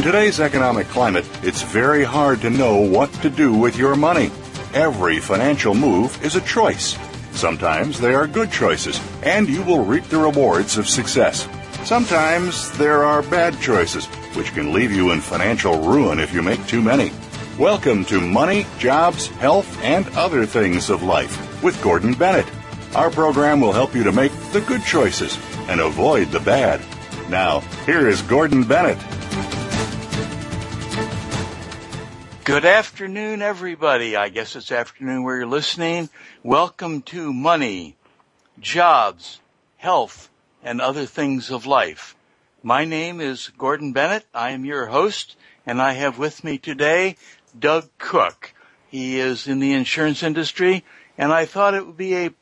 In today's economic climate, it's very hard to know what to do with your money. Every financial move is a choice. Sometimes they are good choices, and you will reap the rewards of success. Sometimes there are bad choices, which can leave you in financial ruin if you make too many. Welcome to Money, Jobs, Health, and Other Things of Life with Gordon Bennett. Our program will help you to make the good choices and avoid the bad. Now, here is Gordon Bennett. Good afternoon, everybody. I guess it's afternoon where you're listening. Welcome to Money, Jobs, Health, and Other Things of Life. My name is Gordon Bennett. I am your host, and I have with me today Doug Cook. He is in the insurance industry, and I thought it would be a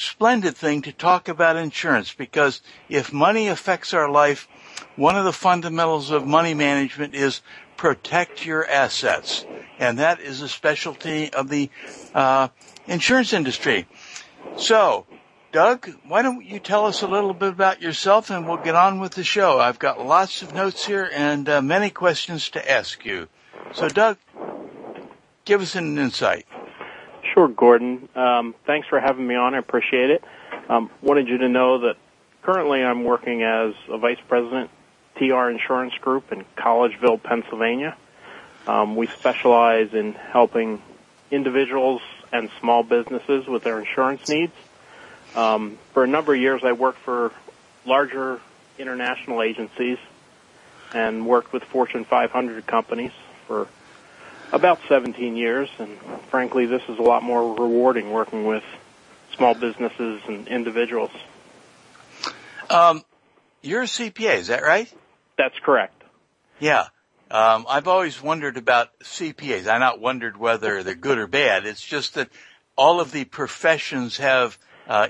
splendid thing to talk about insurance because if money affects our life, one of the fundamentals of money management is protect your assets. And that is a specialty of the uh, insurance industry. So, Doug, why don't you tell us a little bit about yourself and we'll get on with the show. I've got lots of notes here and uh, many questions to ask you. So, Doug, give us an insight. Sure, Gordon. Um, thanks for having me on. I appreciate it. Um, wanted you to know that currently I'm working as a vice president TR Insurance Group in Collegeville, Pennsylvania. Um, we specialize in helping individuals and small businesses with their insurance needs. Um, for a number of years, I worked for larger international agencies and worked with Fortune 500 companies for about 17 years. And frankly, this is a lot more rewarding working with small businesses and individuals. Um, you're a CPA, is that right? That's correct. Yeah. Um, I've always wondered about CPAs. I not wondered whether they're good or bad. It's just that all of the professions have uh,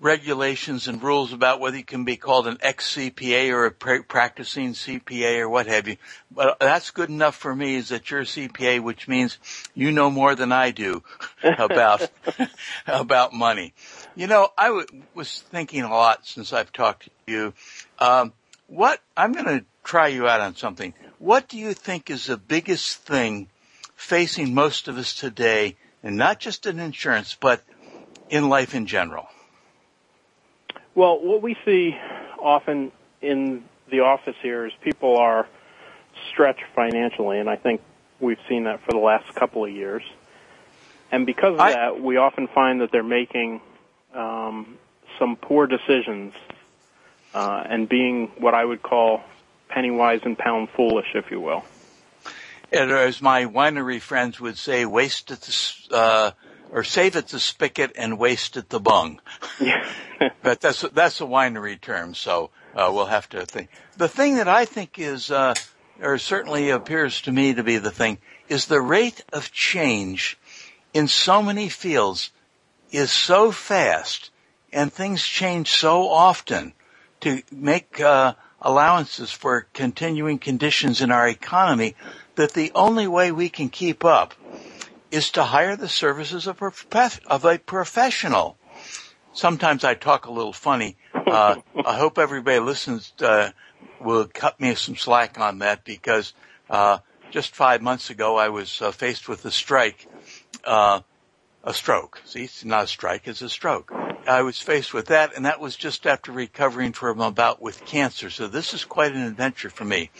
regulations and rules about whether you can be called an ex-CPA or a pra- practicing CPA or what have you. But that's good enough for me is that you're a CPA, which means you know more than I do about, about money. You know, I w- was thinking a lot since I've talked to you. Um, what, I'm going to try you out on something. What do you think is the biggest thing facing most of us today, and not just in insurance, but in life in general? Well, what we see often in the office here is people are stretched financially, and I think we've seen that for the last couple of years. And because of I, that, we often find that they're making um, some poor decisions uh, and being what I would call penny wise and pound foolish, if you will. And as my winery friends would say, waste at the, uh, or save at the spigot and waste at the bung. Yeah. but that's, that's a winery term, so, uh, we'll have to think. The thing that I think is, uh, or certainly appears to me to be the thing, is the rate of change in so many fields is so fast and things change so often to make uh, allowances for continuing conditions in our economy that the only way we can keep up is to hire the services of, prof- of a professional. Sometimes I talk a little funny. Uh, I hope everybody listens uh, will cut me some slack on that because uh, just five months ago I was uh, faced with a strike, uh, a stroke. See, it's not a strike; it's a stroke. I was faced with that, and that was just after recovering from a bout with cancer. So this is quite an adventure for me.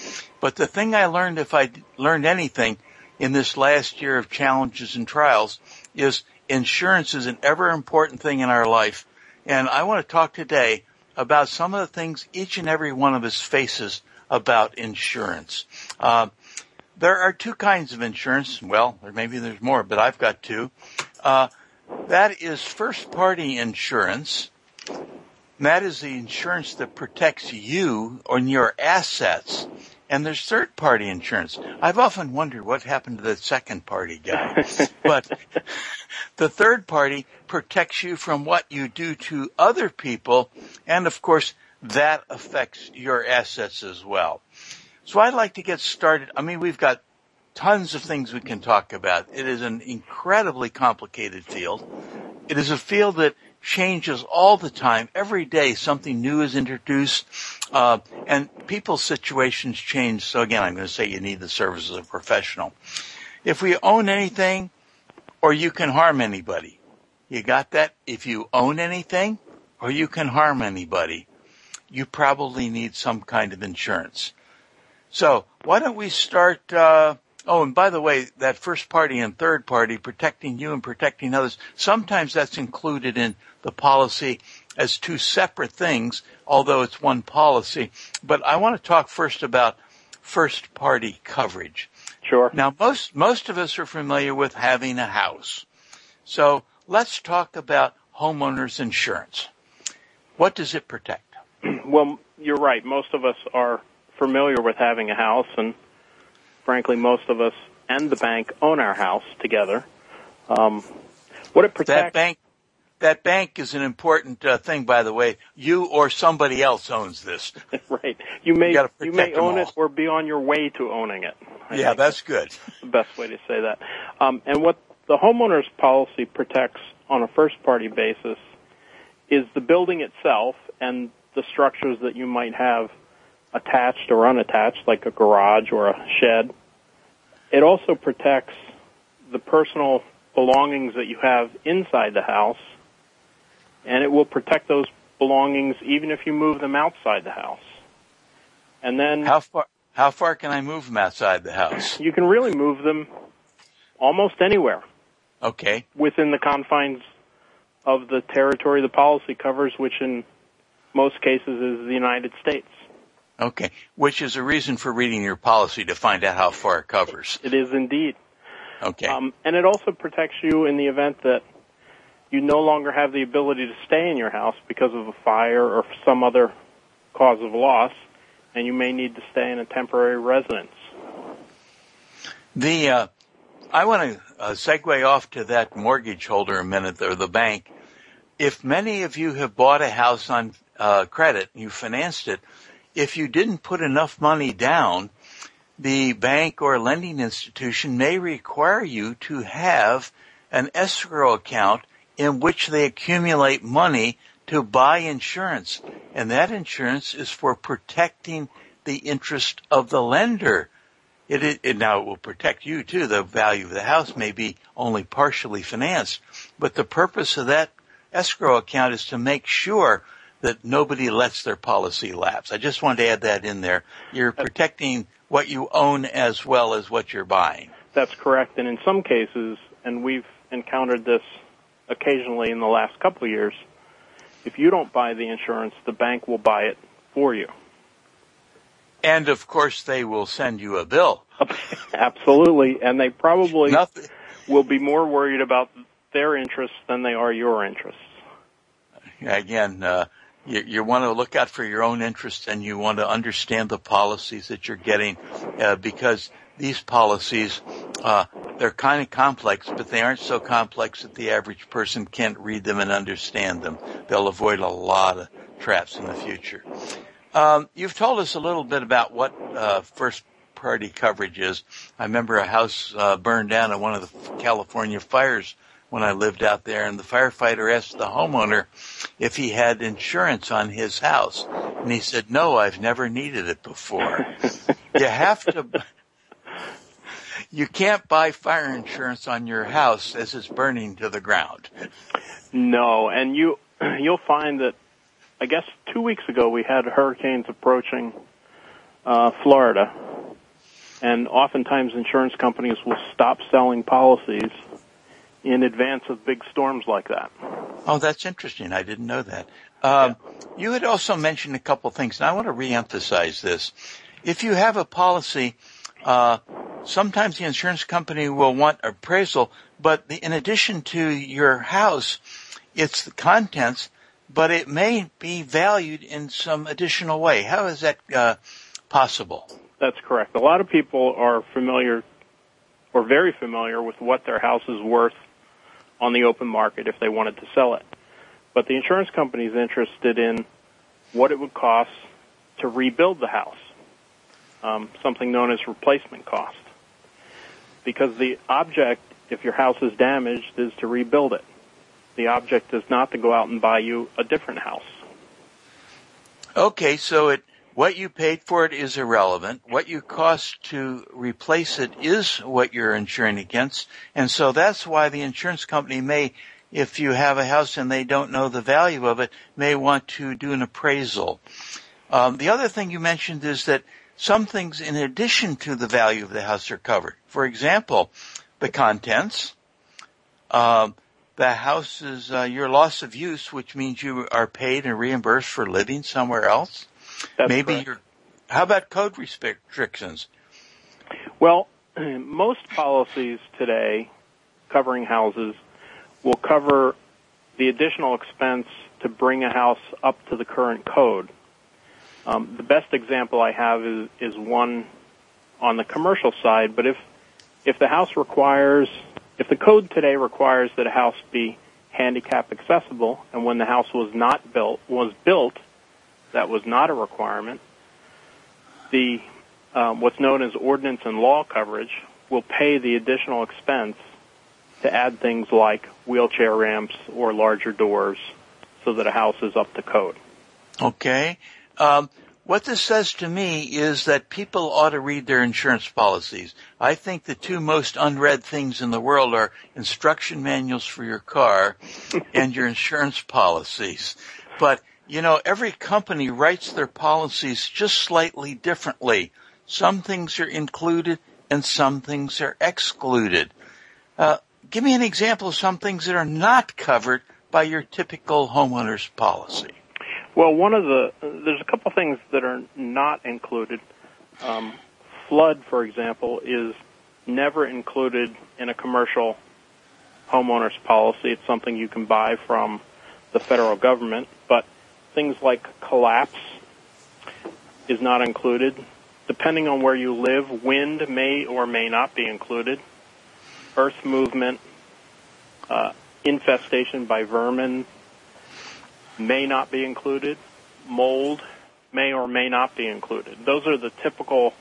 But the thing I learned, if I learned anything in this last year of challenges and trials, is insurance is an ever important thing in our life. And I want to talk today about some of the things each and every one of us faces about insurance. Uh, there are two kinds of insurance. Well, or maybe there's more, but I've got two. Uh, that is first party insurance. that is the insurance that protects you and your assets. And there's third party insurance. I've often wondered what happened to the second party guy. but the third party protects you from what you do to other people. And of course, that affects your assets as well. So I'd like to get started. I mean, we've got tons of things we can talk about. It is an incredibly complicated field. It is a field that changes all the time. Every day something new is introduced, uh, and people's situations change. So again, I'm going to say you need the services of a professional. If we own anything, or you can harm anybody. You got that? If you own anything, or you can harm anybody, you probably need some kind of insurance. So why don't we start? Uh, oh, and by the way, that first party and third party protecting you and protecting others. Sometimes that's included in the policy as two separate things, although it's one policy. But I want to talk first about first party coverage. Sure. Now, most most of us are familiar with having a house, so let's talk about homeowners insurance. What does it protect? Well, you're right. Most of us are familiar with having a house, and frankly, most of us and the bank own our house together. Um, what it protects. That bank, that bank is an important uh, thing, by the way. You or somebody else owns this. right. You may You you, may own all. it or be on your way to owning it. I yeah, that's good. the best way to say that. Um, and what the homeowner's policy protects on a first party basis is the building itself and the structures that you might have attached or unattached, like a garage or a shed. It also protects the personal belongings that you have inside the house, and it will protect those belongings even if you move them outside the house. And then How far? How far can I move them outside the house? you can really move them almost anywhere Okay. within the confines of the territory the policy covers, which in most cases is the United States. Okay. Which is a reason for reading your policy to find out how far it covers. It is indeed. Okay. Um, and it also protects you in the event that you no longer have the ability to stay in your house because of a fire or some other cause of loss, and you may need to stay in a temporary residence. The uh, I want to uh, segue off to that mortgage holder a minute, or the bank. If many of you have bought a house on uh, credit, you financed it. If you didn't put enough money down, the bank or lending institution may require you to have an escrow account in which they accumulate money to buy insurance. And that insurance is for protecting the interest of the lender. It, it, it now it will protect you too. The value of the house may be only partially financed, but the purpose of that escrow account is to make sure that nobody lets their policy lapse. I just wanted to add that in there. You're protecting what you own as well as what you're buying. That's correct. And in some cases, and we've encountered this occasionally in the last couple of years, if you don't buy the insurance, the bank will buy it for you. And of course they will send you a bill. Absolutely. And they probably Nothing, will be more worried about their interests than they are your interests. again, uh, you, you want to look out for your own interests and you want to understand the policies that you're getting uh, because these policies uh, they're kind of complex, but they aren't so complex that the average person can't read them and understand them. They'll avoid a lot of traps in the future. Um, you've told us a little bit about what uh, first party coverage is. I remember a house uh, burned down in one of the California fires when I lived out there, and the firefighter asked the homeowner if he had insurance on his house, and he said, "No, I've never needed it before." you have to. You can't buy fire insurance on your house as it's burning to the ground. No, and you you'll find that I guess two weeks ago we had hurricanes approaching uh, Florida, and oftentimes insurance companies will stop selling policies in advance of big storms like that. Oh, that's interesting. I didn't know that. Um, you had also mentioned a couple things, and I want to reemphasize this. If you have a policy, uh, sometimes the insurance company will want appraisal, but the, in addition to your house, it's the contents, but it may be valued in some additional way. How is that uh, possible? That's correct. A lot of people are familiar or very familiar with what their house is worth on the open market if they wanted to sell it. But the insurance company is interested in what it would cost to rebuild the house, um, something known as replacement cost. Because the object, if your house is damaged, is to rebuild it. The object is not to go out and buy you a different house. Okay, so it what you paid for it is irrelevant. What you cost to replace it is what you're insuring against. And so that's why the insurance company may, if you have a house and they don't know the value of it, may want to do an appraisal. Um, the other thing you mentioned is that some things in addition to the value of the house are covered. For example, the contents, um, the house is uh, your loss of use, which means you are paid and reimbursed for living somewhere else. That's Maybe correct. you're. How about code restrictions? Well, most policies today covering houses will cover the additional expense to bring a house up to the current code. Um, the best example I have is, is one on the commercial side, but if if the house requires if the code today requires that a house be handicap accessible and when the house was not built was built that was not a requirement the um, what's known as ordinance and law coverage will pay the additional expense to add things like wheelchair ramps or larger doors so that a house is up to code. Okay. Um, what this says to me is that people ought to read their insurance policies. I think the two most unread things in the world are instruction manuals for your car and your insurance policies. But, you know, every company writes their policies just slightly differently. Some things are included and some things are excluded. Uh, give me an example of some things that are not covered by your typical homeowner's policy. Well, one of the there's a couple things that are not included. Um, flood, for example, is never included in a commercial homeowner's policy. It's something you can buy from the federal government, things like collapse is not included. Depending on where you live, wind may or may not be included. Earth movement, uh, infestation by vermin may not be included. Mold may or may not be included. Those are the typical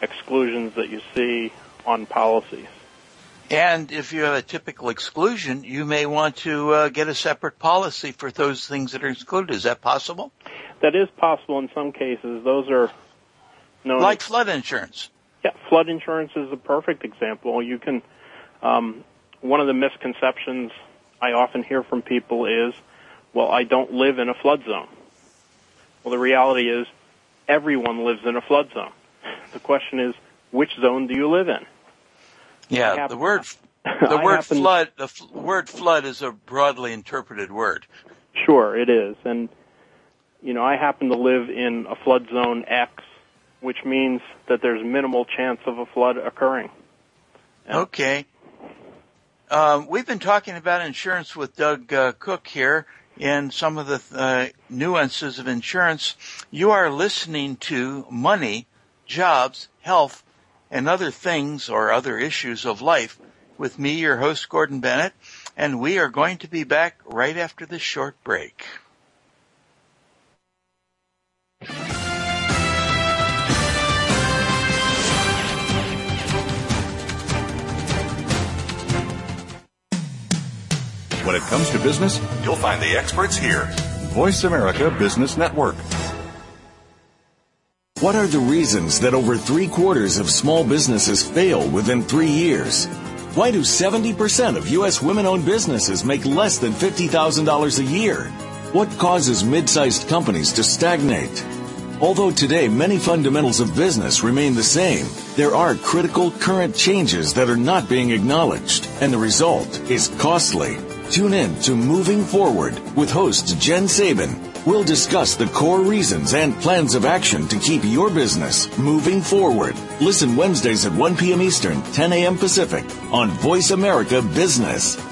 exclusions that you see on policies. And if you have a typical exclusion, you may want to uh, get a separate policy for those things that are excluded. Is that possible? That is possible in some cases. Those are known Like as, flood insurance. yeah, flood insurance is a perfect example. You can um, one of the misconceptions I often hear from people is, well, I don't live in a flood zone. Well, the reality is everyone lives in a flood zone. The question is, which zone do you live in? Yeah, happen- the word the word happen- flood the f- word flood is a broadly interpreted word. Sure, it is. And, you know, I happen to live in a flood zone X, which means that there's minimal chance of a flood occurring. Yeah. Okay. Um, we've been talking about insurance with Doug uh, Cook here and some of the uh, nuances of insurance. You are listening to money, jobs, health, and other things or other issues of life with me, your host, Gordon Bennett, and we are going to be back right after this short break. When it comes to business, you'll find the experts here. Voice America Business Network. What are the reasons that over three quarters of small businesses fail within three years? Why do 70% of U.S. women owned businesses make less than $50,000 a year? What causes mid sized companies to stagnate? Although today many fundamentals of business remain the same, there are critical current changes that are not being acknowledged, and the result is costly. Tune in to Moving Forward with host Jen Sabin We'll discuss the core reasons and plans of action to keep your business moving forward. Listen Wednesdays at 1 p.m. Eastern, 10 a.m. Pacific on Voice America Business.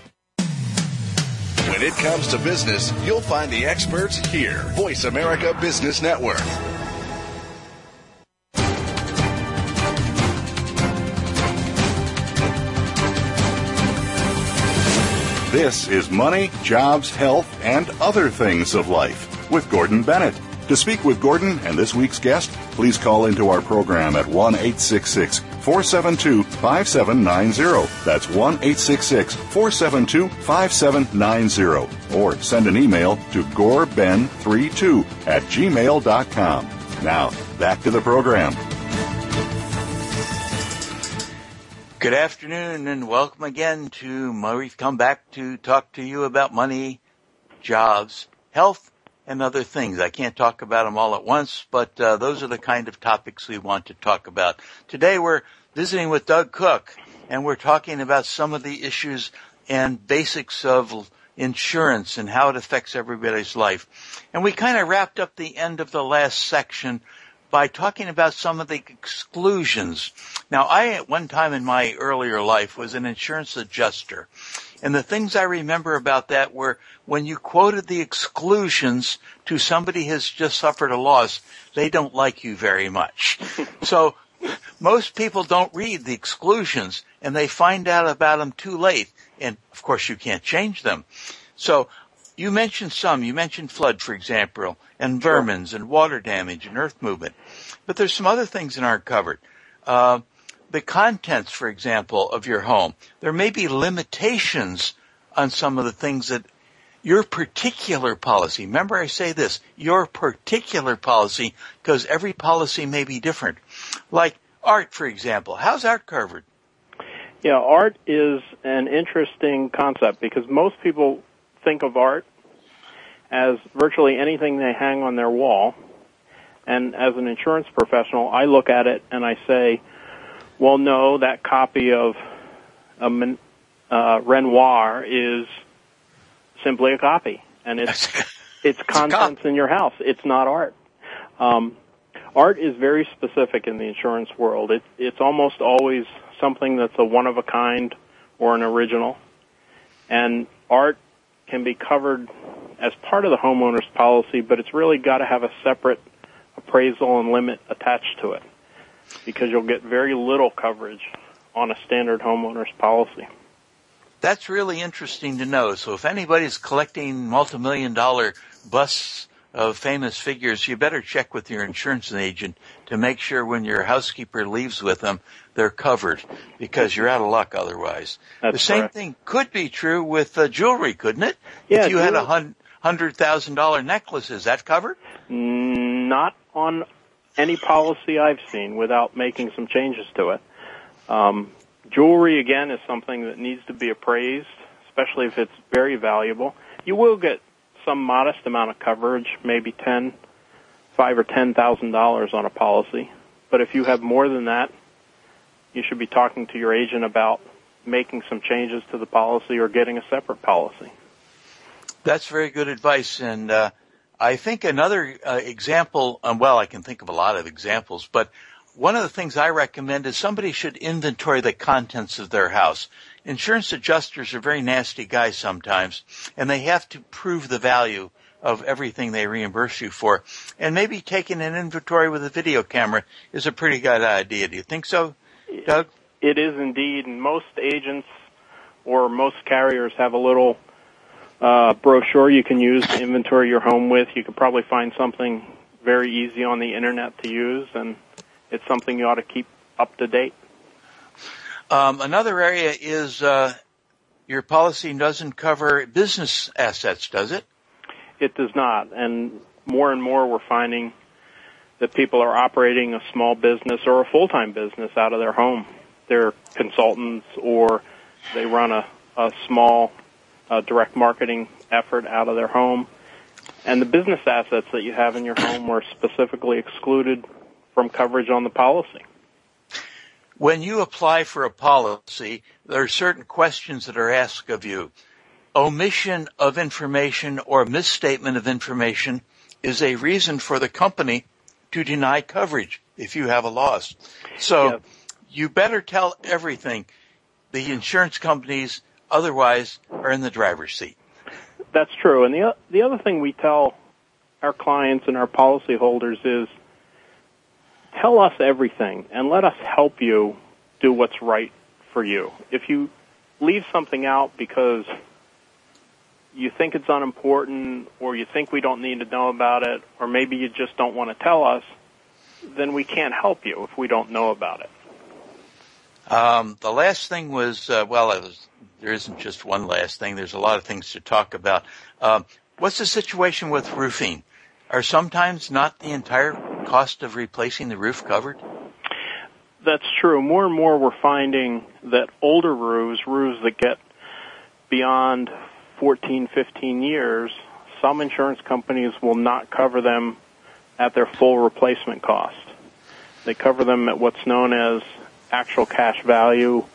When it comes to business, you'll find the experts here. Voice America Business Network. This is Money, Jobs, Health, and Other Things of Life with Gordon Bennett. To speak with Gordon and this week's guest, please call into our program at 1 866 472 5790. That's 1 866 472 5790. Or send an email to goreben32 at gmail.com. Now, back to the program. Good afternoon and welcome again to, we've come back to talk to you about money, jobs, health, and other things. I can't talk about them all at once, but uh, those are the kind of topics we want to talk about. Today we're visiting with Doug Cook and we're talking about some of the issues and basics of insurance and how it affects everybody's life. And we kind of wrapped up the end of the last section by talking about some of the exclusions. Now, I at one time in my earlier life was an insurance adjuster. And the things I remember about that were when you quoted the exclusions to somebody has just suffered a loss, they don't like you very much. so most people don't read the exclusions and they find out about them too late. And of course you can't change them. So you mentioned some. You mentioned flood, for example, and vermins and water damage and earth movement. But there's some other things that aren't covered. Uh, the contents, for example, of your home. There may be limitations on some of the things that your particular policy, remember I say this, your particular policy, because every policy may be different. Like art, for example. How's art covered? Yeah, art is an interesting concept because most people think of art as virtually anything they hang on their wall. And as an insurance professional, I look at it and I say, well, no, that copy of a uh, Renoir is simply a copy, and it's it's contents in your house. It's not art. Um, art is very specific in the insurance world. It, it's almost always something that's a one of a kind or an original, and art can be covered as part of the homeowner's policy, but it's really got to have a separate appraisal and limit attached to it because you'll get very little coverage on a standard homeowner's policy. That's really interesting to know. So if anybody's collecting multi-million dollar busts of famous figures, you better check with your insurance agent to make sure when your housekeeper leaves with them, they're covered because you're out of luck otherwise. That's the same correct. thing could be true with uh, jewelry, couldn't it? Yeah, if you had a hundred thousand dollar necklace, is that covered? Not on any policy I've seen without making some changes to it. Um, jewelry again is something that needs to be appraised, especially if it's very valuable. You will get some modest amount of coverage, maybe ten, five or ten thousand dollars on a policy. But if you have more than that, you should be talking to your agent about making some changes to the policy or getting a separate policy. That's very good advice. And uh, I think another uh, example, um, well, I can think of a lot of examples, but one of the things I recommend is somebody should inventory the contents of their house. insurance adjusters are very nasty guys sometimes, and they have to prove the value of everything they reimburse you for. And maybe taking an inventory with a video camera is a pretty good idea. Do you think so, Doug? It is indeed, most agents or most carriers have a little uh, brochure you can use to inventory your home with. You could probably find something very easy on the internet to use, and it's something you ought to keep up to date. Um, another area is uh, your policy doesn't cover business assets, does it? It does not, and more and more we're finding that people are operating a small business or a full-time business out of their home. They're consultants or they run a, a small uh, direct marketing effort out of their home. And the business assets that you have in your home were specifically excluded from coverage on the policy. When you apply for a policy, there are certain questions that are asked of you. Omission of information or misstatement of information is a reason for the company to deny coverage if you have a loss. So yeah. you better tell everything. The insurance companies otherwise are in the driver's seat. That's true. And the the other thing we tell our clients and our policyholders is tell us everything and let us help you do what's right for you. If you leave something out because you think it's unimportant or you think we don't need to know about it or maybe you just don't want to tell us, then we can't help you if we don't know about it. Um, the last thing was, uh, well, it was, there isn't just one last thing. There's a lot of things to talk about. Um, what's the situation with roofing? Are sometimes not the entire cost of replacing the roof covered? That's true. More and more we're finding that older roofs, roofs that get beyond 14, 15 years, some insurance companies will not cover them at their full replacement cost. They cover them at what's known as actual cash value,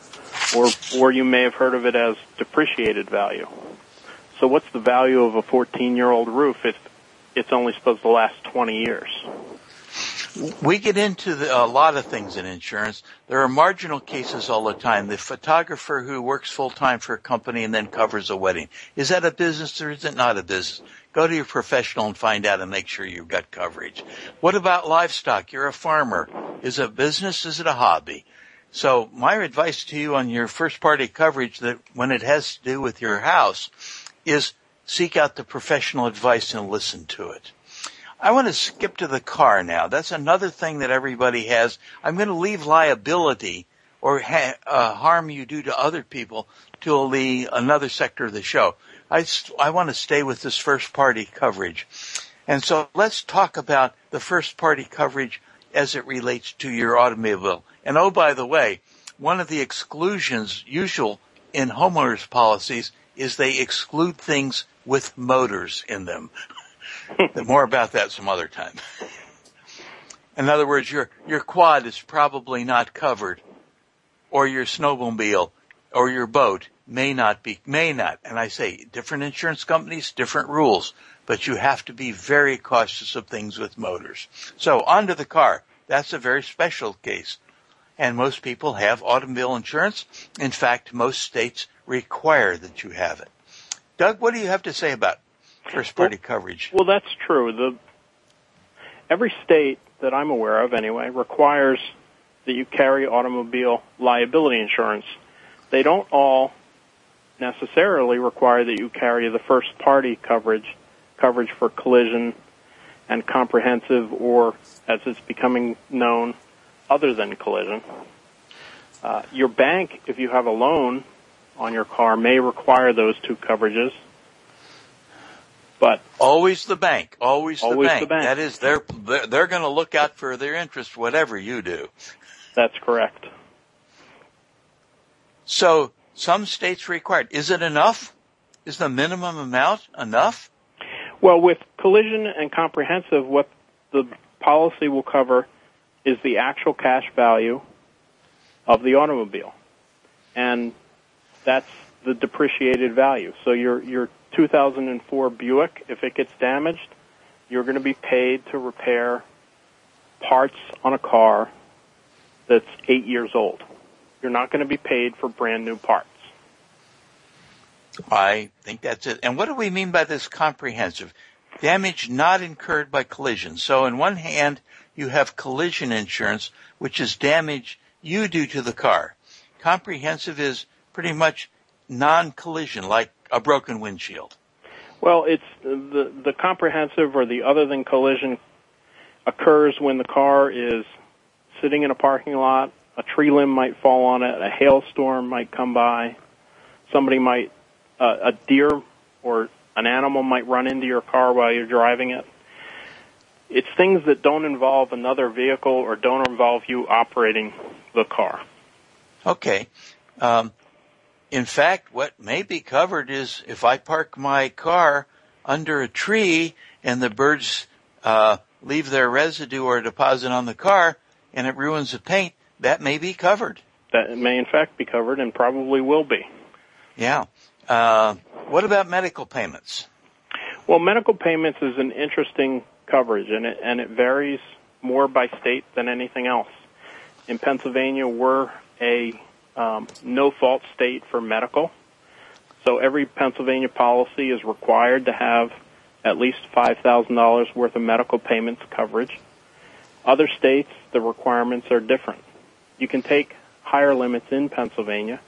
or, or you may have heard of it as depreciated value. So what's the value of a 14 year old roof if it's only supposed to last 20 years? We get into the, a lot of things in insurance. There are marginal cases all the time. The photographer who works full time for a company and then covers a wedding. Is that a business or is it not a business? Go to your professional and find out and make sure you've got coverage. What about livestock? You're a farmer. Is it a business? Is it a hobby? So my advice to you on your first party coverage that when it has to do with your house is seek out the professional advice and listen to it. I want to skip to the car now. That's another thing that everybody has. I'm going to leave liability or ha- uh, harm you do to other people to the another sector of the show. I, I want to stay with this first party coverage. And so let's talk about the first party coverage as it relates to your automobile. And oh, by the way, one of the exclusions usual in homeowners policies is they exclude things with motors in them. More about that some other time. In other words, your, your quad is probably not covered, or your snowmobile, or your boat may not be, may not. And I say, different insurance companies, different rules, but you have to be very cautious of things with motors. So onto the car. That's a very special case. And most people have automobile insurance. In fact, most states require that you have it. Doug, what do you have to say about first party well, coverage. Well, that's true. The every state that I'm aware of, anyway, requires that you carry automobile liability insurance. They don't all necessarily require that you carry the first party coverage, coverage for collision and comprehensive, or as it's becoming known, other than collision. Uh, your bank, if you have a loan on your car, may require those two coverages. But always the bank, always, always the, bank. the bank. That is, they're they're going to look out for their interest, whatever you do. That's correct. So some states require Is it enough? Is the minimum amount enough? Well, with collision and comprehensive, what the policy will cover is the actual cash value of the automobile, and that's the depreciated value. So your your 2004 Buick, if it gets damaged, you're going to be paid to repair parts on a car that's eight years old. You're not going to be paid for brand new parts. I think that's it. And what do we mean by this comprehensive? Damage not incurred by collision. So in one hand, you have collision insurance, which is damage you do to the car. Comprehensive is pretty much non-collision, like a broken windshield. Well, it's the the comprehensive or the other than collision occurs when the car is sitting in a parking lot, a tree limb might fall on it, a hailstorm might come by, somebody might uh, a deer or an animal might run into your car while you're driving it. It's things that don't involve another vehicle or don't involve you operating the car. Okay. Um, in fact, what may be covered is if I park my car under a tree and the birds uh, leave their residue or deposit on the car and it ruins the paint, that may be covered. That may in fact be covered and probably will be. Yeah. Uh, what about medical payments? Well, medical payments is an interesting coverage, and it and it varies more by state than anything else. In Pennsylvania, we're a um, no-fault state for medical, so every Pennsylvania policy is required to have at least five thousand dollars worth of medical payments coverage. Other states, the requirements are different. You can take higher limits in Pennsylvania,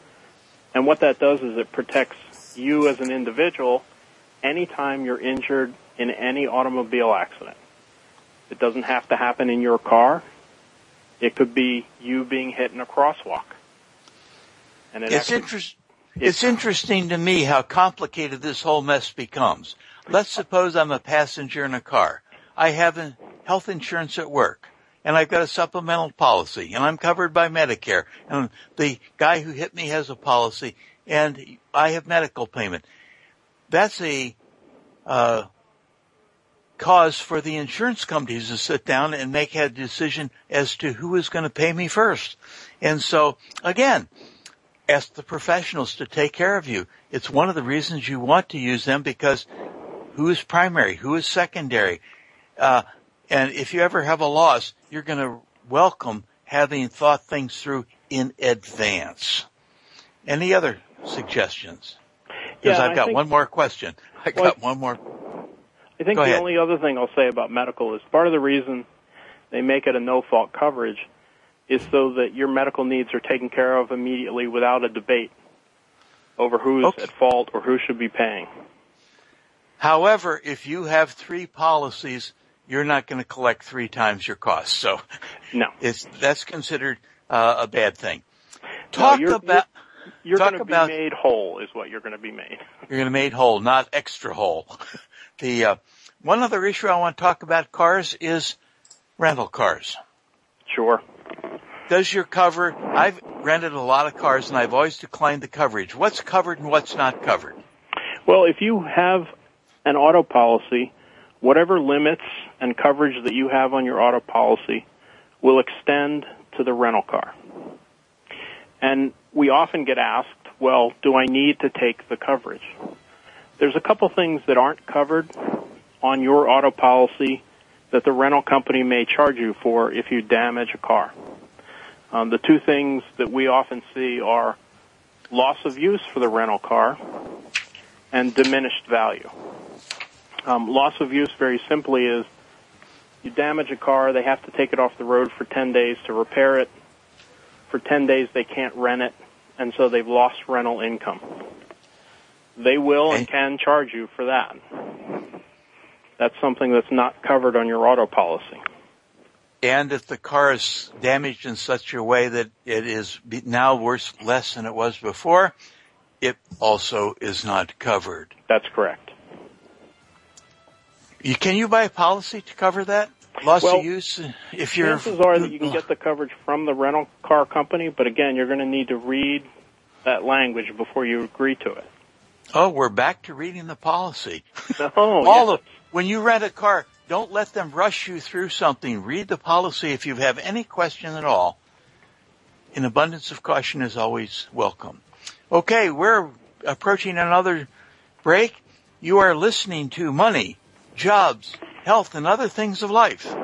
and what that does is it protects you as an individual anytime you're injured in any automobile accident. It doesn't have to happen in your car. It could be you being hit in a crosswalk. And it it's, inter- it's interesting to me how complicated this whole mess becomes. Let's suppose I'm a passenger in a car. I have health insurance at work and I've got a supplemental policy and I'm covered by Medicare and the guy who hit me has a policy and I have medical payment. That's a uh, cause for the insurance companies to sit down and make a decision as to who is going to pay me first. And so, again, ask the professionals to take care of you. It's one of the reasons you want to use them because who is primary, who is secondary, uh, and if you ever have a loss, you're going to welcome having thought things through in advance. Any other suggestions? Because yeah, I've got think, one more question. I well, got one more. I think Go the ahead. only other thing I'll say about medical is part of the reason they make it a no-fault coverage is so that your medical needs are taken care of immediately without a debate over who's Okay. at fault or who should be paying. However, if you have three policies, you're not going to collect three times your costs. So No. it's, that's considered uh, a bad thing. Talk you're- about, You're Talk going to be made whole is what you're going to be made. you're going to be made whole, not extra whole. the, uh, one other issue I want to talk about cars is rental cars. Sure. Does your cover, I've rented a lot of cars and I've always declined the coverage. What's covered and what's not covered? Well, if you have an auto policy, whatever limits and coverage that you have on your auto policy will extend to the rental car. And we often get asked, well, do I need to take the coverage? There's a couple things that aren't covered on your auto policy that the rental company may charge you for if you damage a car. Um, the two things that we often see are loss of use for the rental car and diminished value. Um, loss of use, very simply, is you damage a car, they have to take it off the road for 10 days to repair it. For 10 days, they can't rent it, and so they've lost rental income. They will and can charge you for that. That's something that's not covered on your auto policy. And if the car is damaged in such a way that it is now worth less than it was before, it also is not covered. That's correct. You, can you buy a policy to cover that? Loss Well, of use? If you're, Chances are that you can get the coverage from the rental car company, but again, you're going to need to read that language before you agree to it. oh, we're back to reading the policy. Oh, All yeah. of, when you rent a car, don't let them rush you through something. Read the policy if you have any question at all. An abundance of caution is always welcome. Okay, we're approaching another break. You are listening to Money, Jobs, health, and other things of life.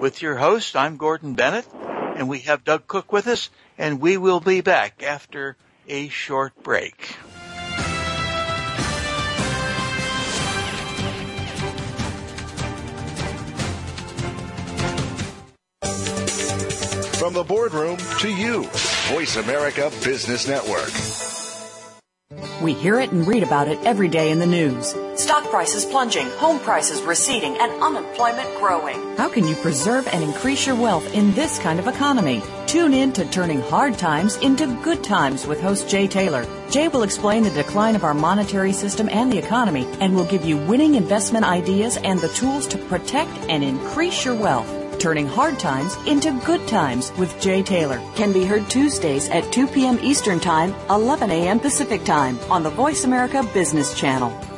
With your host, I'm Gordon Bennett, and we have Doug Cook with us, and we will be back after a short break. From the boardroom to you, Voice America Business Network. We hear it and read about it every day in the news. Stock prices plunging, home prices receding, and unemployment growing. How can you preserve and increase your wealth in this kind of economy? Tune in to Turning Hard Times into Good Times with host Jay Taylor. Jay will explain the decline of our monetary system and the economy and will give you winning investment ideas and the tools to protect and increase your wealth. Turning Hard Times into Good Times with Jay Taylor can be heard Tuesdays at 2 p.m. Eastern Time, 11 a.m. Pacific Time on the Voice America Business Channel.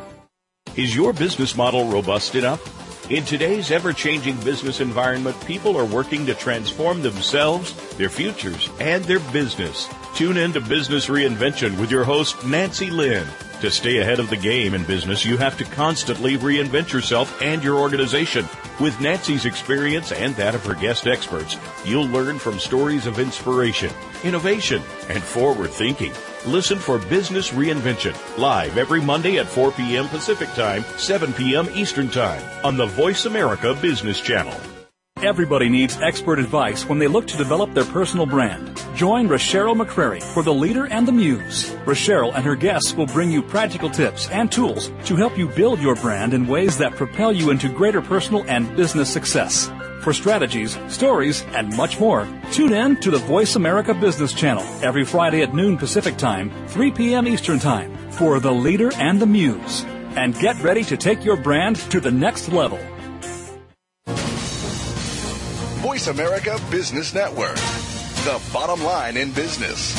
Is your business model robust enough? In today's ever changing business environment, people are working to transform themselves, their futures, and their business. Tune in to Business Reinvention with your host, Nancy Lynn. To stay ahead of the game in business, you have to constantly reinvent yourself and your organization. With Nancy's experience and that of her guest experts, you'll learn from stories of inspiration, innovation, and forward thinking. Listen for Business Reinvention live every Monday at 4 p.m. Pacific Time, 7 p.m. Eastern Time on the Voice America Business Channel. Everybody needs expert advice when they look to develop their personal brand. Join Rochelle McCrary for The Leader and the Muse. Rochelle and her guests will bring you practical tips and tools to help you build your brand in ways that propel you into greater personal and business success. For strategies, stories, and much more, tune in to the Voice America Business Channel every Friday at noon Pacific Time, 3 p.m. Eastern Time for The Leader and the Muse. And get ready to take your brand to the next level. Voice America Business Network, the bottom line in business.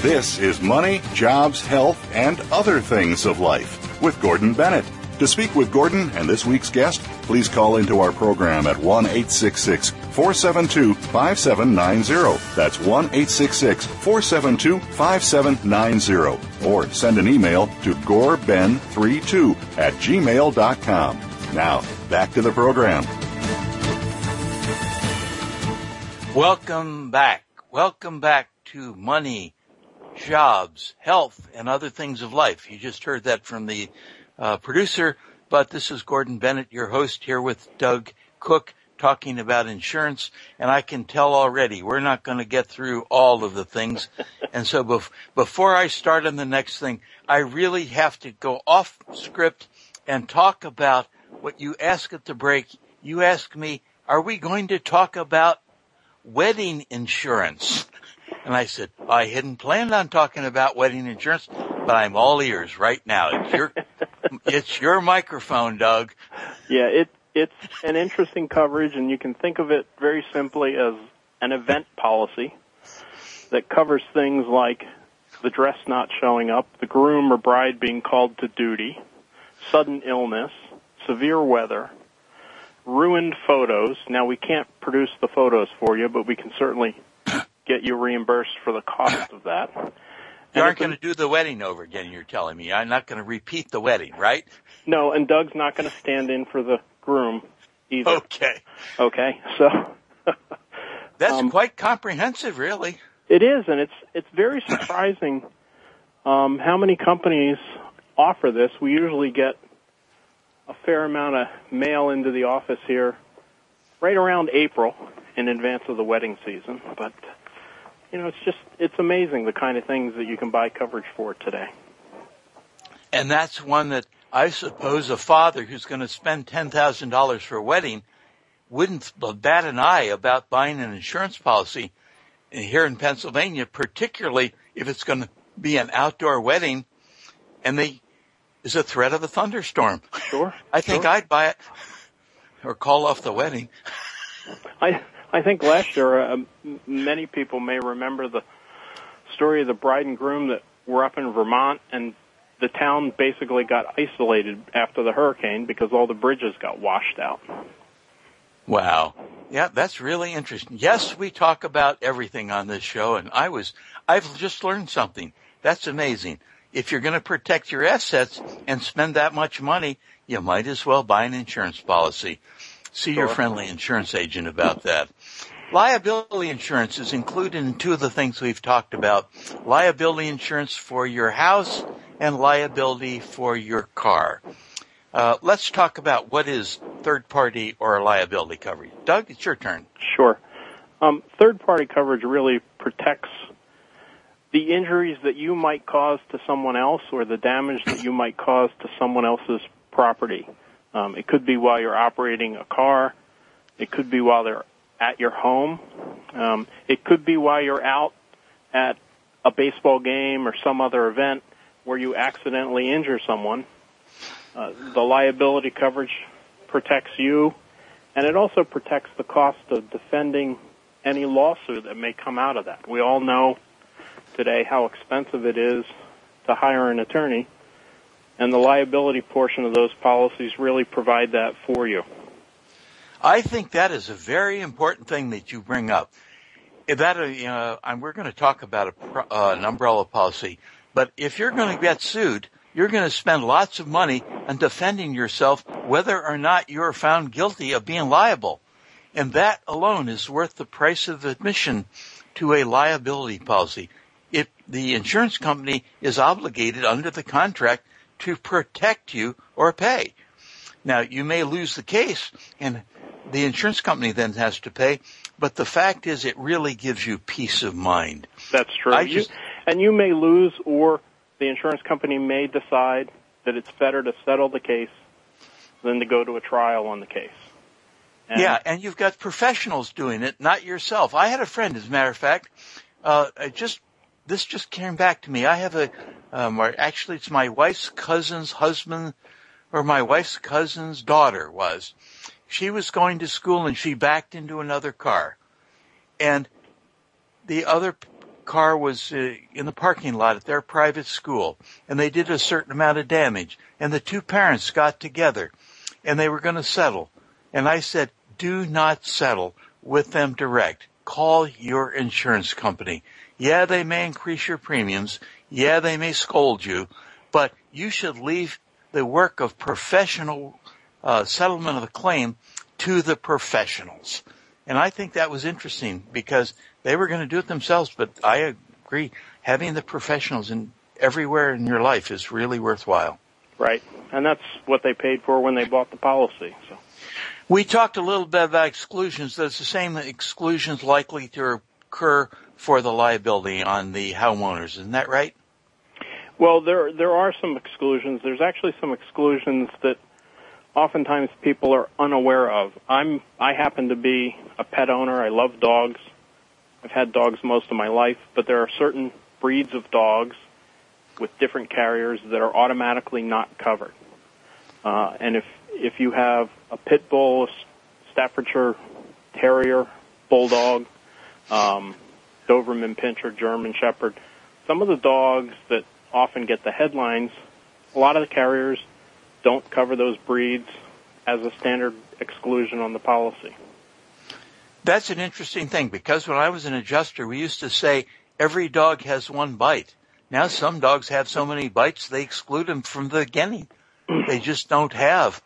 This is Money, Jobs, Health, and Other Things of Life with Gordon Bennett. To speak with Gordon and this week's guest, please call into our program at 1 866 472 5790. That's 1 866 472 5790. Or send an email to goreben32 at gmail.com. Now, back to the program. Welcome back. Welcome back to Money, Jobs, Health, and Other Things of Life. You just heard that from the uh, producer, but this is Gordon Bennett, your host here with Doug Cook talking about insurance. And I can tell already we're not going to get through all of the things. and so bef- before I start on the next thing, I really have to go off script and talk about what you ask at the break. You ask me, are we going to talk about wedding insurance? And I said, I hadn't planned on talking about wedding insurance, but I'm all ears right now. It's your, it's your microphone, Doug. Yeah, it it's an interesting coverage, and you can think of it very simply as an event policy that covers things like the dress not showing up, the groom or bride being called to duty, sudden illness, severe weather, ruined photos. Now we can't produce the photos for you, but we can certainly get you reimbursed for the cost of that. You aren't going to do the wedding over again, you're telling me. I'm not going to repeat the wedding, right? No, and Doug's not going to stand in for the groom either. Okay. Okay, so. That's um, quite comprehensive, really. It is, and it's it's very surprising um, how many companies offer this. We usually get a fair amount of mail into the office here right around April in advance of the wedding season, but you know, it's just it's amazing the kind of things that you can buy coverage for today. And that's one that I suppose a father who's going to spend $10,000 for a wedding wouldn't bat an eye about buying an insurance policy here in Pennsylvania, particularly if it's going to be an outdoor wedding and they is a threat of a thunderstorm. Sure. I think sure. I'd buy it or call off the wedding. I I think last year uh, many people may remember the story of the bride and groom that were up in Vermont and the town basically got isolated after the hurricane because all the bridges got washed out. Wow. Yeah, that's really interesting. Yes, we talk about everything on this show and I was, I've just learned something. That's amazing. If you're going to protect your assets and spend that much money, you might as well buy an insurance policy. See sure. your friendly insurance agent about that. liability insurance is included in two of the things we've talked about. Liability insurance for your house and liability for your car. Uh, let's talk about what is third party or liability coverage. Doug, it's your turn. Sure. Um, third party coverage really protects the injuries that you might cause to someone else or the damage that you might cause to someone else's property. Um, it could be while you're operating a car. It could be while they're at your home. Um, it could be while you're out at a baseball game or some other event where you accidentally injure someone. Uh, the liability coverage protects you, and it also protects the cost of defending any lawsuit that may come out of that. We all know today how expensive it is to hire an attorney, and the liability portion of those policies really provide that for you. I think that is a very important thing that you bring up. That uh, we're going to talk about a, uh, an umbrella policy, but if you're going to get sued, you're going to spend lots of money on defending yourself whether or not you're found guilty of being liable. And that alone is worth the price of admission to a liability policy. If the insurance company is obligated under the contract to protect you or pay. Now you may lose the case and the insurance company then has to pay, but the fact is it really gives you peace of mind. That's true. Just, you, and you may lose or the insurance company may decide that it's better to settle the case than to go to a trial on the case. And yeah, and you've got professionals doing it, not yourself. I had a friend, as a matter of fact, uh, just, this just came back to me. I have a, um, actually it's my wife's cousin's husband, or my wife's cousin's daughter was. She was going to school and she backed into another car. And the other car was uh, in the parking lot at their private school and they did a certain amount of damage and the two parents got together and they were going to settle. And I said, do not settle with them direct. Call your insurance company. Yeah, they may increase your premiums. Yeah, they may scold you, but you should leave the work of professional uh, settlement of the claim to the professionals. And I think that was interesting because they were going to do it themselves, but I agree. Having the professionals in everywhere in your life is really worthwhile. Right. And that's what they paid for when they bought the policy. So we talked a little bit about exclusions. There's the same exclusions likely to occur for the liability on the homeowners. Isn't that right? Well, there there are some exclusions. There's actually some exclusions that oftentimes people are unaware of. I'm I happen to be a pet owner. I love dogs. I've had dogs most of my life, but there are certain breeds of dogs with different carriers that are automatically not covered. Uh, and if if you have a pit bull, Staffordshire Terrier, Bulldog, um, Doberman Pinscher, German Shepherd, some of the dogs that often get the headlines, a lot of the carriers don't cover those breeds as a standard exclusion on the policy. That's an interesting thing because when I was an adjuster, we used to say every dog has one bite. Now some dogs have so many bites they exclude them from the beginning. They just don't have.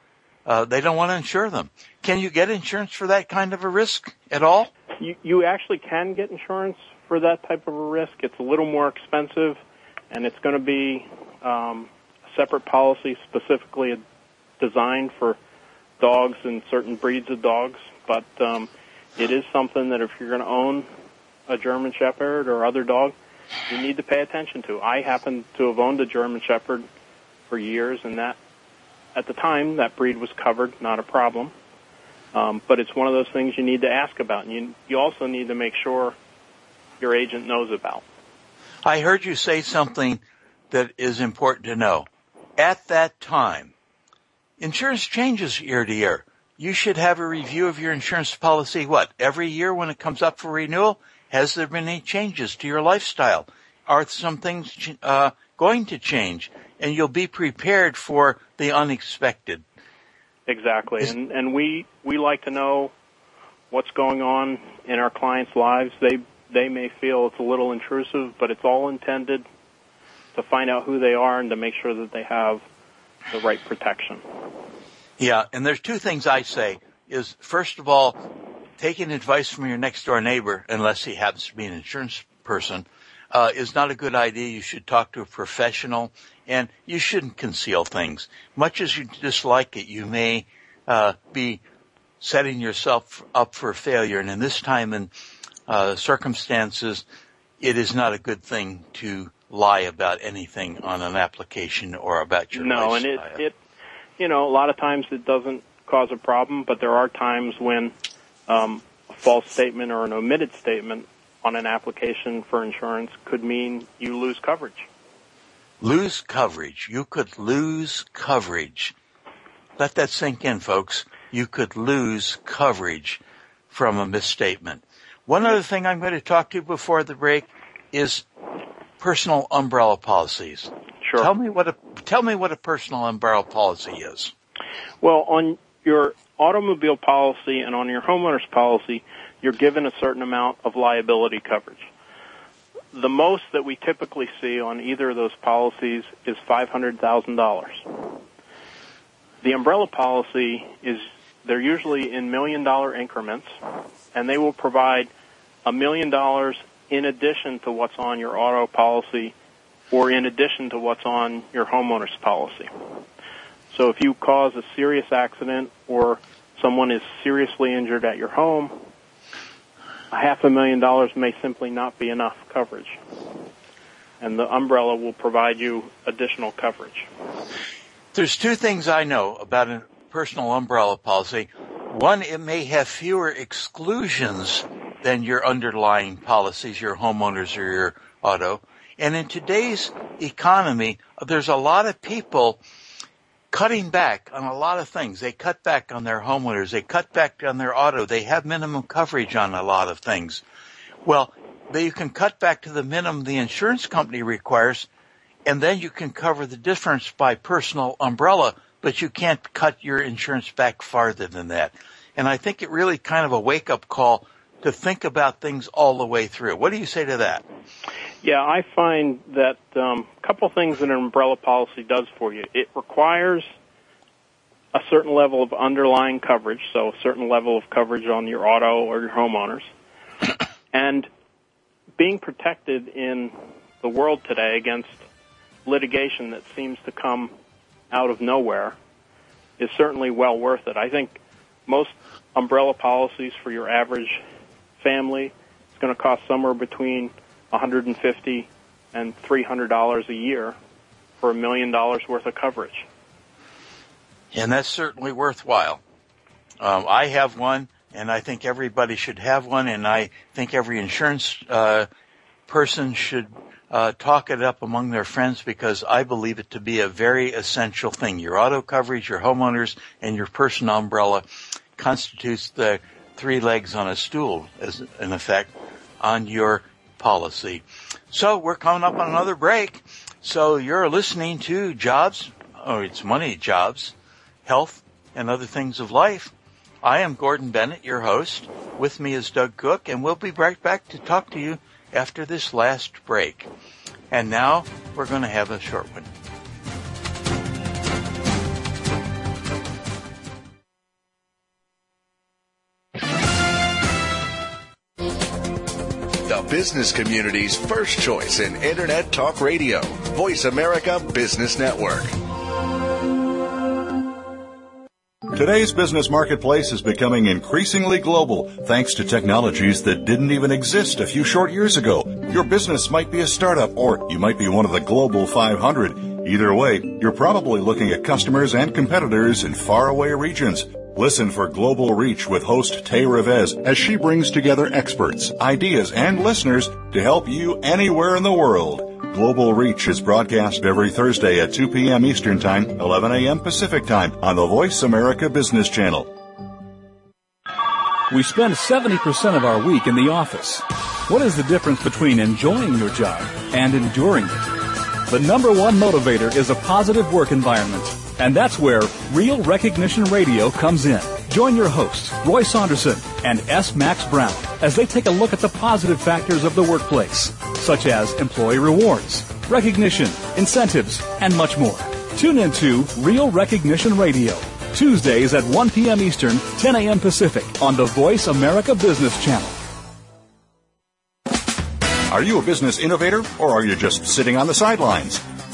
Uh, they don't want to insure them. Can you get insurance for that kind of a risk at all? You, you actually can get insurance for that type of a risk. It's a little more expensive, and it's going to be um, a separate policy specifically designed for dogs and certain breeds of dogs. But um, it is something that if you're going to own a German Shepherd or other dog, you need to pay attention to. I happen to have owned a German Shepherd for years, and that at the time that breed was covered, not a problem. Um, but it's one of those things you need to ask about, and you you also need to make sure your agent knows about. I heard you say something that is important to know. At that time, insurance changes year to year you should have a review of your insurance policy, what, every year when it comes up for renewal? Has there been any changes to your lifestyle? Are some things uh, going to change? And you'll be prepared for the unexpected. Exactly. Is, and, and we, we like to know what's going on in our clients' lives. They, they may feel it's a little intrusive, but it's all intended to find out who they are and to make sure that they have the right protection. Yeah, and there's two things I say is first of all, taking advice from your next door neighbor, unless he happens to be an insurance person, uh, is not a good idea. You should talk to a professional, and you shouldn't conceal things. Much as you dislike it, you may uh, be setting yourself up for failure. And in this time and uh, circumstances, it is not a good thing to lie about anything on an application or about your no, lifestyle. and it, it, you know, a lot of times it doesn't cause a problem, but there are times when um, a false statement or an omitted statement on an application for insurance could mean you lose coverage. Lose coverage. You could lose coverage. Let that sink in, folks. You could lose coverage from a misstatement. One other thing I'm going to talk to you before the break is personal umbrella policies. Sure. Tell me what a tell me what a personal umbrella policy is. Well, on your automobile policy and on your homeowner's policy, you're given a certain amount of liability coverage. The most that we typically see on either of those policies is $500,000. The umbrella policy is, they're usually in million dollar increments, and they will provide a million dollars in addition to what's on your auto policy or in addition to what's on your homeowner's policy. So if you cause a serious accident or someone is seriously injured at your home, a half a million dollars may simply not be enough coverage. And the umbrella will provide you additional coverage. There's two things I know about a personal umbrella policy. One, it may have fewer exclusions than your underlying policies, your homeowners or your auto. And in today's economy, there's a lot of people cutting back on a lot of things. They cut back on their homeowners. They cut back on their auto. They have minimum coverage on a lot of things. Well, you can cut back to the minimum the insurance company requires, and then you can cover the difference by personal umbrella, but you can't cut your insurance back farther than that. And I think it really kind of a wake up call to think about things all the way through. What do you say to that? Yeah, I find that a um, couple things that an umbrella policy does for you. It requires a certain level of underlying coverage, so a certain level of coverage on your auto or your homeowners. and being protected in the world today against litigation that seems to come out of nowhere is certainly well worth it. I think most umbrella policies for your average family it's going to cost somewhere between 150 and 300 dollars a year for a million dollars worth of coverage. And that's certainly worthwhile. Um, I have one, and I think everybody should have one, and I think every insurance uh, person should uh, talk it up among their friends because I believe it to be a very essential thing. Your auto coverage, your homeowners, and your personal umbrella constitutes the three legs on a stool, as in effect, on your policy. So we're coming up on another break. So you're listening to Jobs, oh, it's Money Jobs, Health, and Other Things of Life. I am Gordon Bennett, your host. With me is Doug Cook, and we'll be right back to talk to you after this last break. And now we're going to have a short one. Business community's first choice in Internet Talk Radio. Voice America Business Network. Today's business marketplace is becoming increasingly global thanks to technologies that didn't even exist a few short years ago. Your business might be a startup or you might be one of the global 500. Either way, you're probably looking at customers and competitors in faraway regions. Listen for Global Reach with host Tay Revez as she brings together experts, ideas, and listeners to help you anywhere in the world. Global Reach is broadcast every Thursday at 2 p.m. Eastern Time, 11 a.m. Pacific Time on the Voice America Business Channel. We spend 70% of our week in the office. What is the difference between enjoying your job and enduring it? The number one motivator is a positive work environment. And that's where Real Recognition Radio comes in. Join your hosts, Roy Saunderson and S. Max Brown, as they take a look at the positive factors of the workplace, such as employee rewards, recognition, incentives, and much more. Tune in to Real Recognition Radio Tuesdays at 1 p.m. Eastern, 10 a.m. Pacific on the Voice America Business Channel. Are you a business innovator or are you just sitting on the sidelines?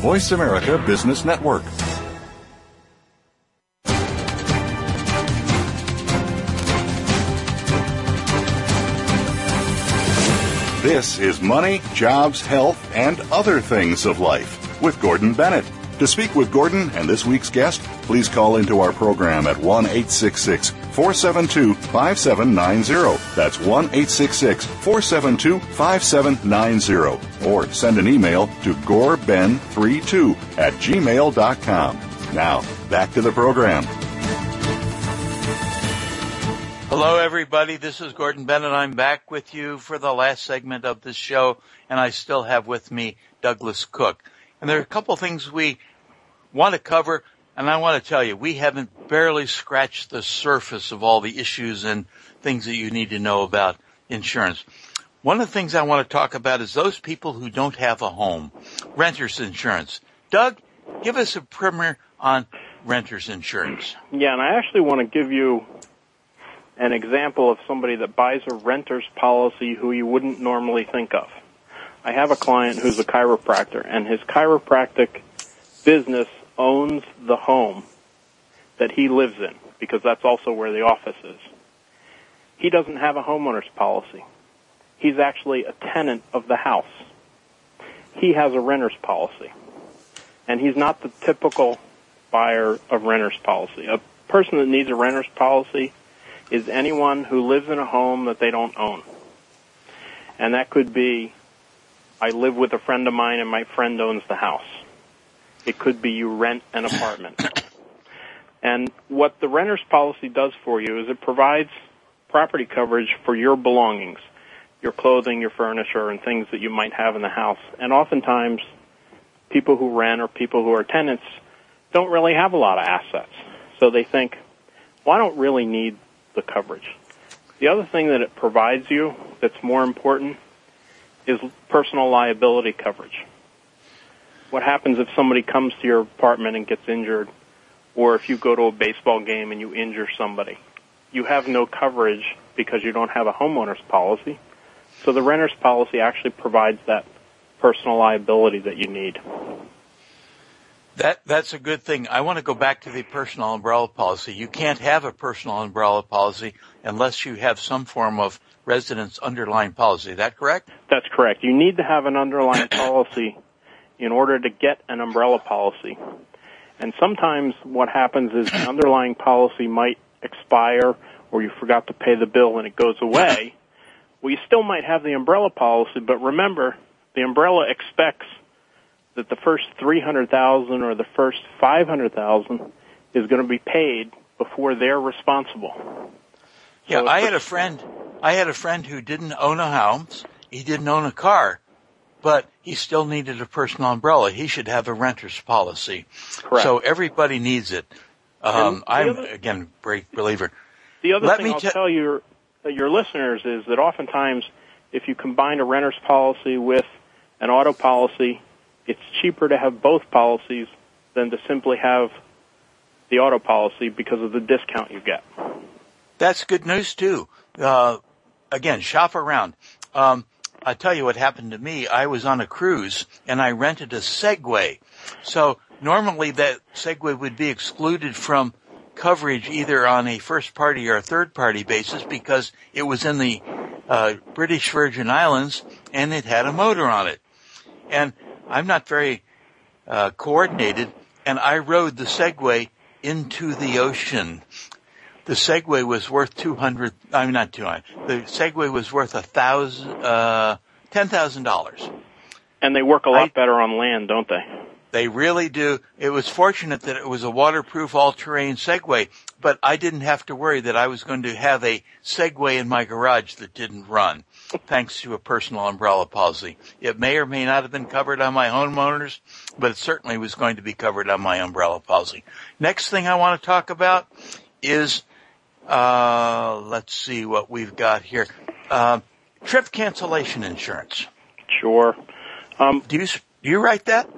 Voice America Business Network. This is Money, Jobs, Health, and Other Things of Life with Gordon Bennett. To speak with Gordon and this week's guest, please call into our program at 1 866 472 5790. That's 1 866 472 5790. Or send an email to goreben32 at gmail.com. Now, back to the program. Hello, everybody. This is Gordon Bennett. I'm back with you for the last segment of this show, and I still have with me Douglas Cook. And there are a couple things we want to cover, and I want to tell you, we haven't barely scratched the surface of all the issues and things that you need to know about insurance. One of the things I want to talk about is those people who don't have a home, renter's insurance. Doug, give us a primer on renter's insurance. Yeah, and I actually want to give you an example of somebody that buys a renter's policy who you wouldn't normally think of. I have a client who's a chiropractor, and his chiropractic business owns the home that he lives in because that's also where the office is. He doesn't have a homeowner's policy. He's actually a tenant of the house. He has a renter's policy. And he's not the typical buyer of renter's policy. A person that needs a renter's policy is anyone who lives in a home that they don't own. And that could be, I live with a friend of mine and my friend owns the house. It could be you rent an apartment. And what the renter's policy does for you is it provides property coverage for your belongings, your clothing, your furniture, and things that you might have in the house. And oftentimes, people who rent or people who are tenants don't really have a lot of assets. So they think, well, I don't really need the coverage. The other thing that it provides you that's more important is personal liability coverage. What happens if somebody comes to your apartment and gets injured, or if you go to a baseball game and you injure somebody? You have no coverage because you don't have a homeowner's policy. So the renter's policy actually provides that personal liability that you need. That that's a good thing. I want to go back to the personal umbrella policy. You can't have a personal umbrella policy unless you have some form of residence underlying policy. Is that correct? That's correct. You need to have an underlying policy in order to get an umbrella policy. And sometimes what happens is the underlying policy might expire or you forgot to pay the bill and it goes away. Well, you still might have the umbrella policy, but remember, the umbrella expects that the first 300,000 or the first 500,000 is going to be paid before they're responsible. Yeah, I had a friend, I had a friend who didn't own a house, he didn't own a car, but he still needed a personal umbrella. He should have a renter's policy. Correct. So everybody needs it. Um, I'm again a great believer. The other Let thing I'll te- tell your your listeners is that oftentimes, if you combine a renter's policy with an auto policy, it's cheaper to have both policies than to simply have the auto policy because of the discount you get. That's good news too. Uh, again, shop around. Um, I tell you what happened to me. I was on a cruise and I rented a Segway. So normally that Segway would be excluded from coverage either on a first party or a third party basis because it was in the uh, British Virgin Islands and it had a motor on it. And I'm not very uh, coordinated, and I rode the Segway into the ocean. The Segway was worth two hundred. I mean, not two hundred. The Segway was worth a thousand, uh, ten thousand dollars. And they work a lot better on land, don't they? They really do. It was fortunate that it was a waterproof all-terrain Segway, but I didn't have to worry that I was going to have a Segway in my garage that didn't run, thanks to a personal umbrella policy. It may or may not have been covered on my homeowners, but it certainly was going to be covered on my umbrella policy. Next thing I want to talk about is, uh, let's see what we've got here. Uh, trip cancellation insurance. Sure. Um, do you do you write that?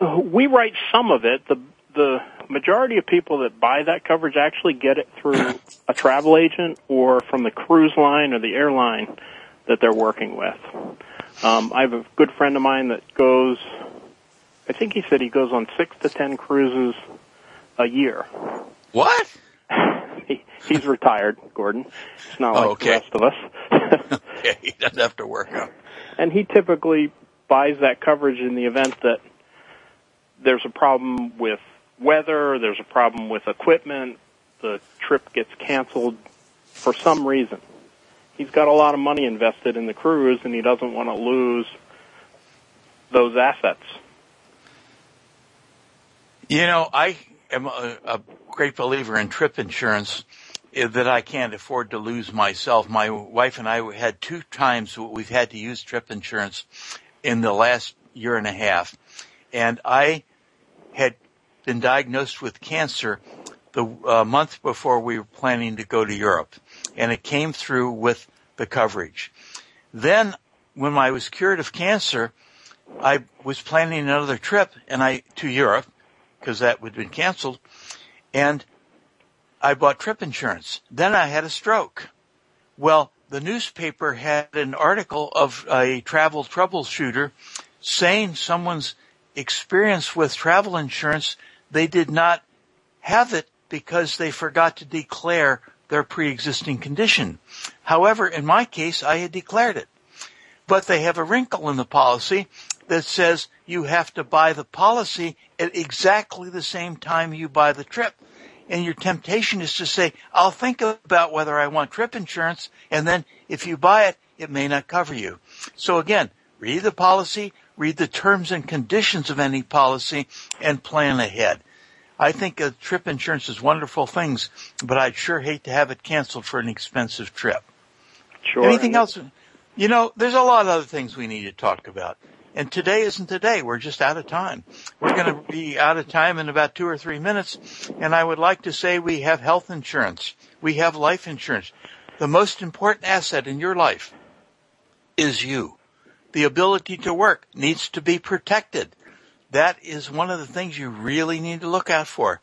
We write some of it. The the majority of people that buy that coverage actually get it through a travel agent or from the cruise line or the airline that they're working with. Um, I have a good friend of mine that goes. I think he said he goes on six to ten cruises a year. What? He, he's retired, Gordon. It's not like okay. the rest of us. okay, he doesn't have to work out. And he typically buys that coverage in the event that there's a problem with weather, there's a problem with equipment, the trip gets canceled for some reason. He's got a lot of money invested in the cruise and he doesn't want to lose those assets. You know, I am a, a great believer in trip insurance that I can't afford to lose myself. My wife and I had two times we've had to use trip insurance in the last year and a half. And I had been diagnosed with cancer the uh, month before we were planning to go to Europe. And it came through with the coverage. Then when I was cured of cancer, I was planning another trip and I, to Europe, because that would have been canceled. And I bought trip insurance. Then I had a stroke. Well, the newspaper had an article of a travel troubleshooter saying someone's experience with travel insurance, they did not have it because they forgot to declare their pre-existing condition. However, in my case, I had declared it. But they have a wrinkle in the policy that says you have to buy the policy at exactly the same time you buy the trip. And your temptation is to say, I'll think about whether I want trip insurance. And then if you buy it, it may not cover you. So again, read the policy, read the terms and conditions of any policy and plan ahead. I think a trip insurance is wonderful things, but I'd sure hate to have it canceled for an expensive trip. Sure. Anything else? You know, there's a lot of other things we need to talk about. And today isn't the day. We're just out of time. We're going to be out of time in about two or three minutes. And I would like to say we have health insurance. We have life insurance. The most important asset in your life is you. The ability to work needs to be protected. That is one of the things you really need to look out for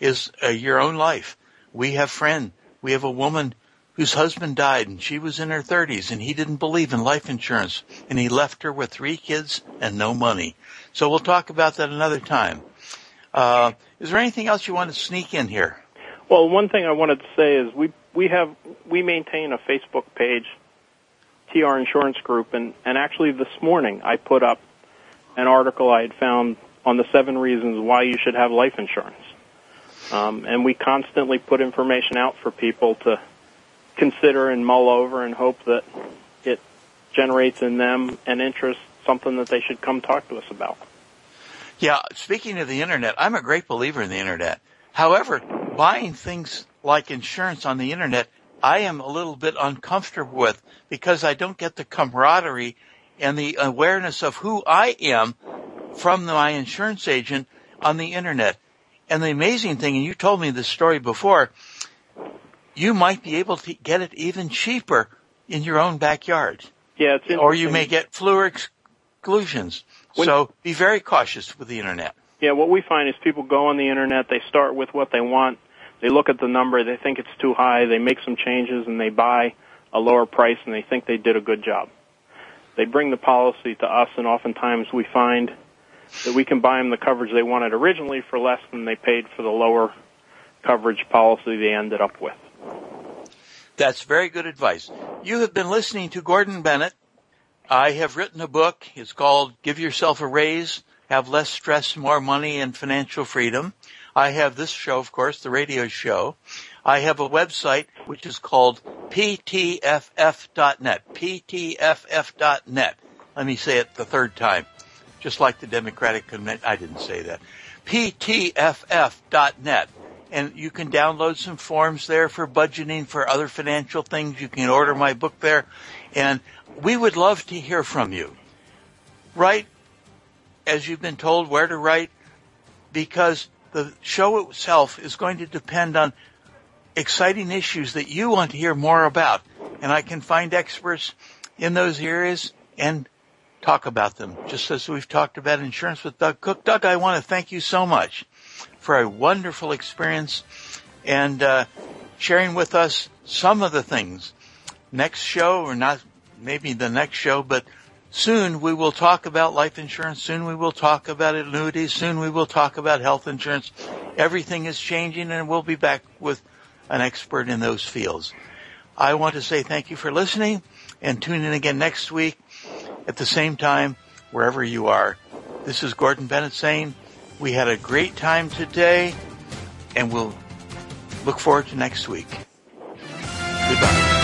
is uh, your own life. We have friend. We have a woman whose husband died and she was in her 30s and he didn't believe in life insurance and he left her with three kids and no money. So we'll talk about that another time. Uh, is there anything else you want to sneak in here? Well, one thing I wanted to say is we we have we maintain a Facebook page, TR Insurance Group, and and actually this morning I put up an article I had found on the seven reasons why you should have life insurance. Um, and we constantly put information out for people to consider and mull over and hope that it generates in them an interest, something that they should come talk to us about. Yeah, speaking of the internet, I'm a great believer in the internet. However, buying things like insurance on the internet, I am a little bit uncomfortable with because I don't get the camaraderie and the awareness of who I am from my insurance agent on the internet. And the amazing thing, and you told me this story before, you might be able to get it even cheaper in your own backyard. Yeah, or you may get fewer exclusions. When, so be very cautious with the internet. Yeah, what we find is people go on the internet, they start with what they want, they look at the number, they think it's too high, they make some changes and they buy a lower price and they think they did a good job. They bring the policy to us and oftentimes we find that we can buy them the coverage they wanted originally for less than they paid for the lower coverage policy they ended up with. That's very good advice. You have been listening to Gordon Bennett. I have written a book. It's called Give Yourself a Raise, Have Less Stress, More Money, and Financial Freedom. I have this show, of course, the radio show. I have a website which is called ptff.net. ptff.net. Let me say it the third time just like the Democratic Convention. I didn't say that. PTFF.net. And you can download some forms there for budgeting, for other financial things. You can order my book there. And we would love to hear from you. Write, as you've been told, where to write, because the show itself is going to depend on exciting issues that you want to hear more about. And I can find experts in those areas and talk about them, just as we've talked about insurance with Doug Cook. Doug, I want to thank you so much for a wonderful experience and uh, sharing with us some of the things. Next show, or not maybe the next show, but soon we will talk about life insurance. Soon we will talk about annuities. Soon we will talk about health insurance. Everything is changing and we'll be back with an expert in those fields. I want to say thank you for listening and tune in again next week at the same time, wherever you are. This is Gordon Bennett saying we had a great time today and we'll look forward to next week. Goodbye.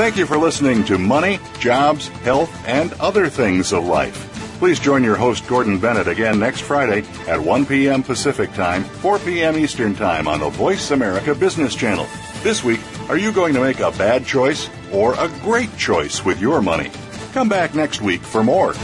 Thank you for listening to Money, Jobs, Health, and Other Things of Life. Please join your host, Gordon Bennett, again next Friday at 1 p.m. Pacific Time, 4 p.m. Eastern Time on the Voice America Business Channel. This week, are you going to make a bad choice or a great choice with your money? Come back next week for more.